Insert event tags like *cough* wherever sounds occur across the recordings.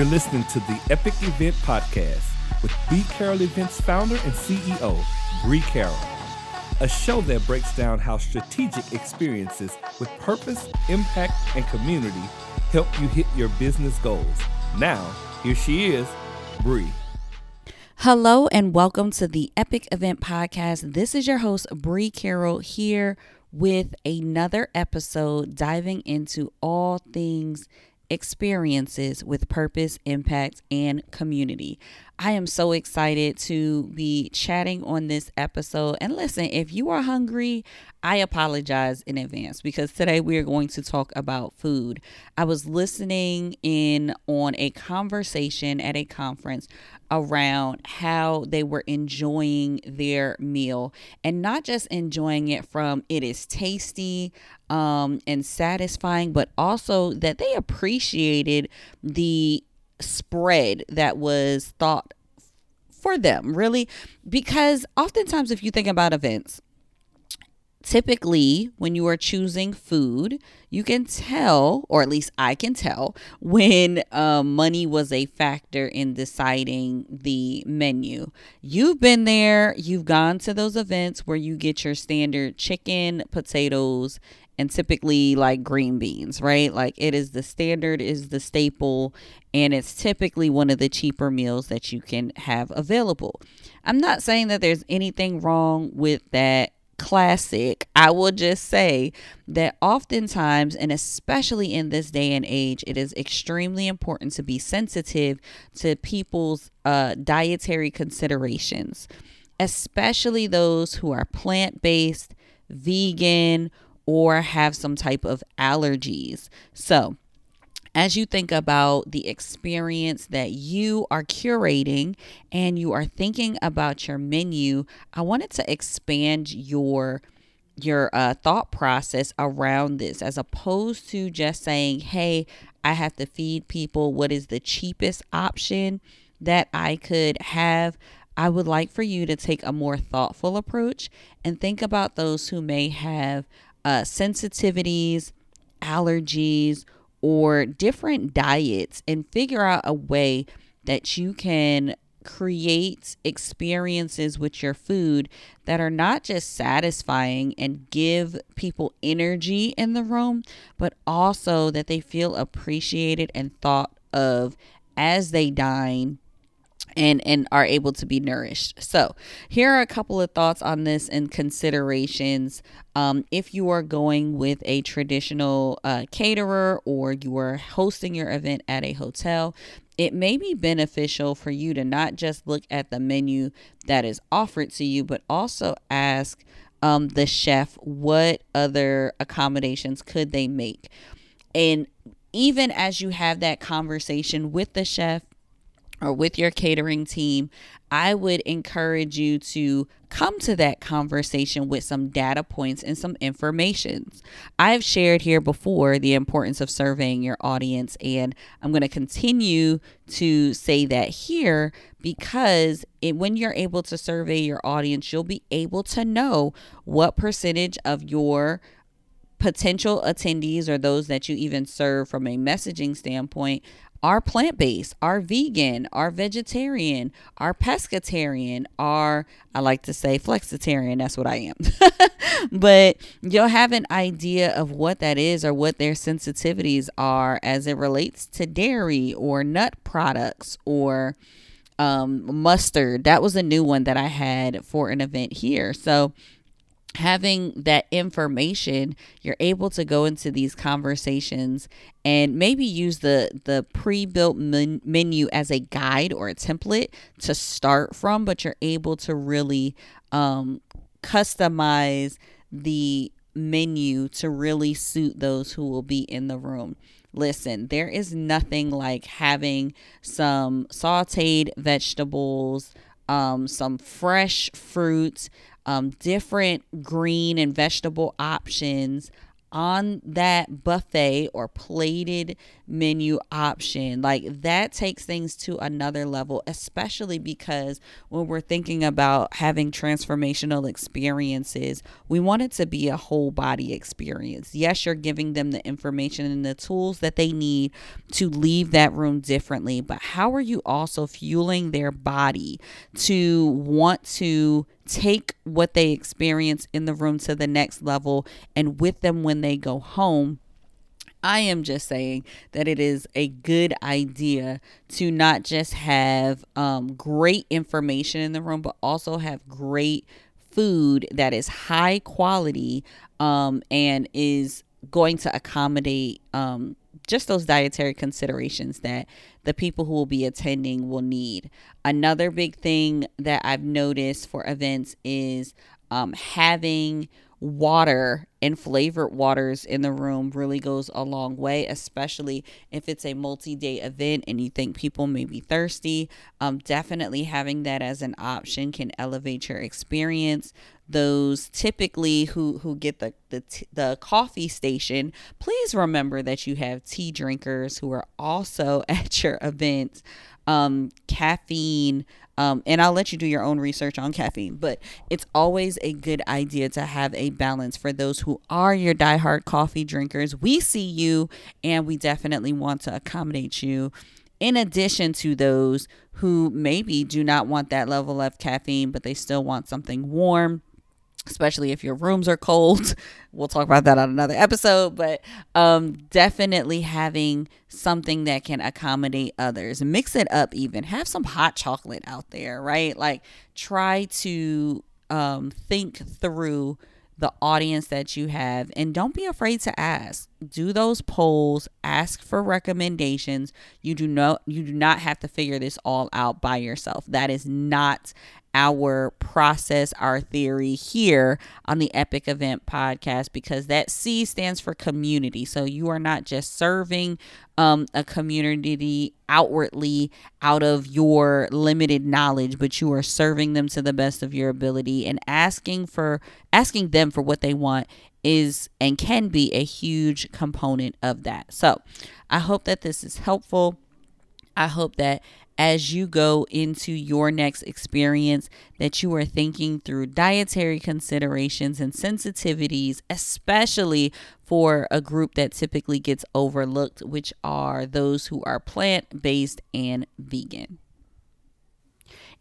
You're listening to the Epic Event Podcast with B Carroll Events founder and CEO, Bree Carroll. A show that breaks down how strategic experiences with purpose, impact, and community help you hit your business goals. Now, here she is, Bree. Hello and welcome to the Epic Event Podcast. This is your host, Bree Carroll, here with another episode diving into all things experiences with purpose, impact, and community. I am so excited to be chatting on this episode. And listen, if you are hungry, I apologize in advance because today we are going to talk about food. I was listening in on a conversation at a conference around how they were enjoying their meal and not just enjoying it from it is tasty um, and satisfying, but also that they appreciated the spread that was thought for them, really. Because oftentimes, if you think about events, typically when you are choosing food you can tell or at least i can tell when um, money was a factor in deciding the menu you've been there you've gone to those events where you get your standard chicken potatoes and typically like green beans, right? Like it is the standard, is the staple, and it's typically one of the cheaper meals that you can have available. I'm not saying that there's anything wrong with that classic. I will just say that oftentimes, and especially in this day and age, it is extremely important to be sensitive to people's uh, dietary considerations, especially those who are plant based, vegan, or have some type of allergies. So, as you think about the experience that you are curating and you are thinking about your menu, I wanted to expand your your uh, thought process around this as opposed to just saying, "Hey, I have to feed people what is the cheapest option that I could have." I would like for you to take a more thoughtful approach and think about those who may have uh, sensitivities, allergies, or different diets and figure out a way that you can create experiences with your food that are not just satisfying and give people energy in the room, but also that they feel appreciated and thought of as they dine and and are able to be nourished. So, here are a couple of thoughts on this and considerations. Um, if you are going with a traditional uh, caterer or you are hosting your event at a hotel, it may be beneficial for you to not just look at the menu that is offered to you, but also ask um, the chef what other accommodations could they make. And even as you have that conversation with the chef, or with your catering team, I would encourage you to come to that conversation with some data points and some information. I've shared here before the importance of surveying your audience, and I'm going to continue to say that here because it, when you're able to survey your audience, you'll be able to know what percentage of your potential attendees or those that you even serve from a messaging standpoint are plant based, are vegan, are vegetarian, are pescatarian, are, I like to say, flexitarian. That's what I am. *laughs* but you'll have an idea of what that is or what their sensitivities are as it relates to dairy or nut products or um, mustard. That was a new one that I had for an event here. So, having that information you're able to go into these conversations and maybe use the the pre-built men- menu as a guide or a template to start from but you're able to really um, customize the menu to really suit those who will be in the room. Listen there is nothing like having some sauteed vegetables um, some fresh fruits um, different green and vegetable options on that buffet or plated menu option. Like that takes things to another level, especially because when we're thinking about having transformational experiences, we want it to be a whole body experience. Yes, you're giving them the information and the tools that they need to leave that room differently, but how are you also fueling their body to want to take what they experience in the room to the next level and with them when they go home? I am just saying that it is a good idea to not just have um, great information in the room, but also have great food that is high quality um, and is going to accommodate um, just those dietary considerations that the people who will be attending will need. Another big thing that I've noticed for events is um, having water and flavored waters in the room really goes a long way, especially if it's a multi day event and you think people may be thirsty. Um, definitely having that as an option can elevate your experience. Those typically who who get the the, the coffee station, please remember that you have tea drinkers who are also *laughs* at your event. Um, caffeine um, and I'll let you do your own research on caffeine, but it's always a good idea to have a balance for those who are your diehard coffee drinkers. We see you and we definitely want to accommodate you. In addition to those who maybe do not want that level of caffeine, but they still want something warm especially if your rooms are cold. *laughs* We'll talk about that on another episode, but um, definitely having something that can accommodate others. Mix it up, even have some hot chocolate out there, right? Like try to um, think through the audience that you have and don't be afraid to ask do those polls ask for recommendations you do not you do not have to figure this all out by yourself that is not our process, our theory here on the Epic Event podcast because that C stands for community. So you are not just serving um, a community outwardly out of your limited knowledge, but you are serving them to the best of your ability and asking for asking them for what they want is and can be a huge component of that. So I hope that this is helpful. I hope that as you go into your next experience that you are thinking through dietary considerations and sensitivities, especially for a group that typically gets overlooked, which are those who are plant based and vegan.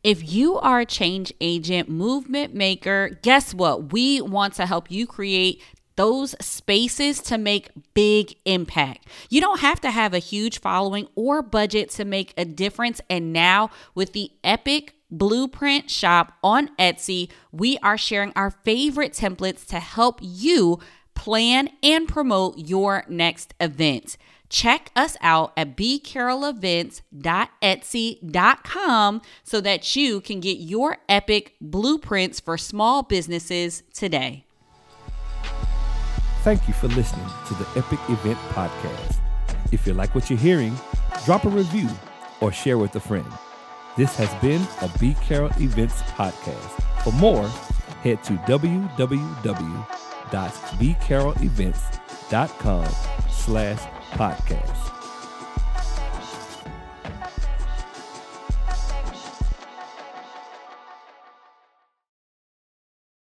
If you are a change agent, movement maker, guess what? We want to help you create those spaces to make big impact. You don't have to have a huge following or budget to make a difference. And now with the Epic Blueprint Shop on Etsy, we are sharing our favorite templates to help you plan and promote your next event. Check us out at bcarrollevents.etsy.com so that you can get your epic blueprints for small businesses today. Thank you for listening to the Epic Event Podcast. If you like what you're hearing, drop a review or share with a friend. This has been a B Carroll Events Podcast. For more, head to www.bcarrollevents.com slash podcast.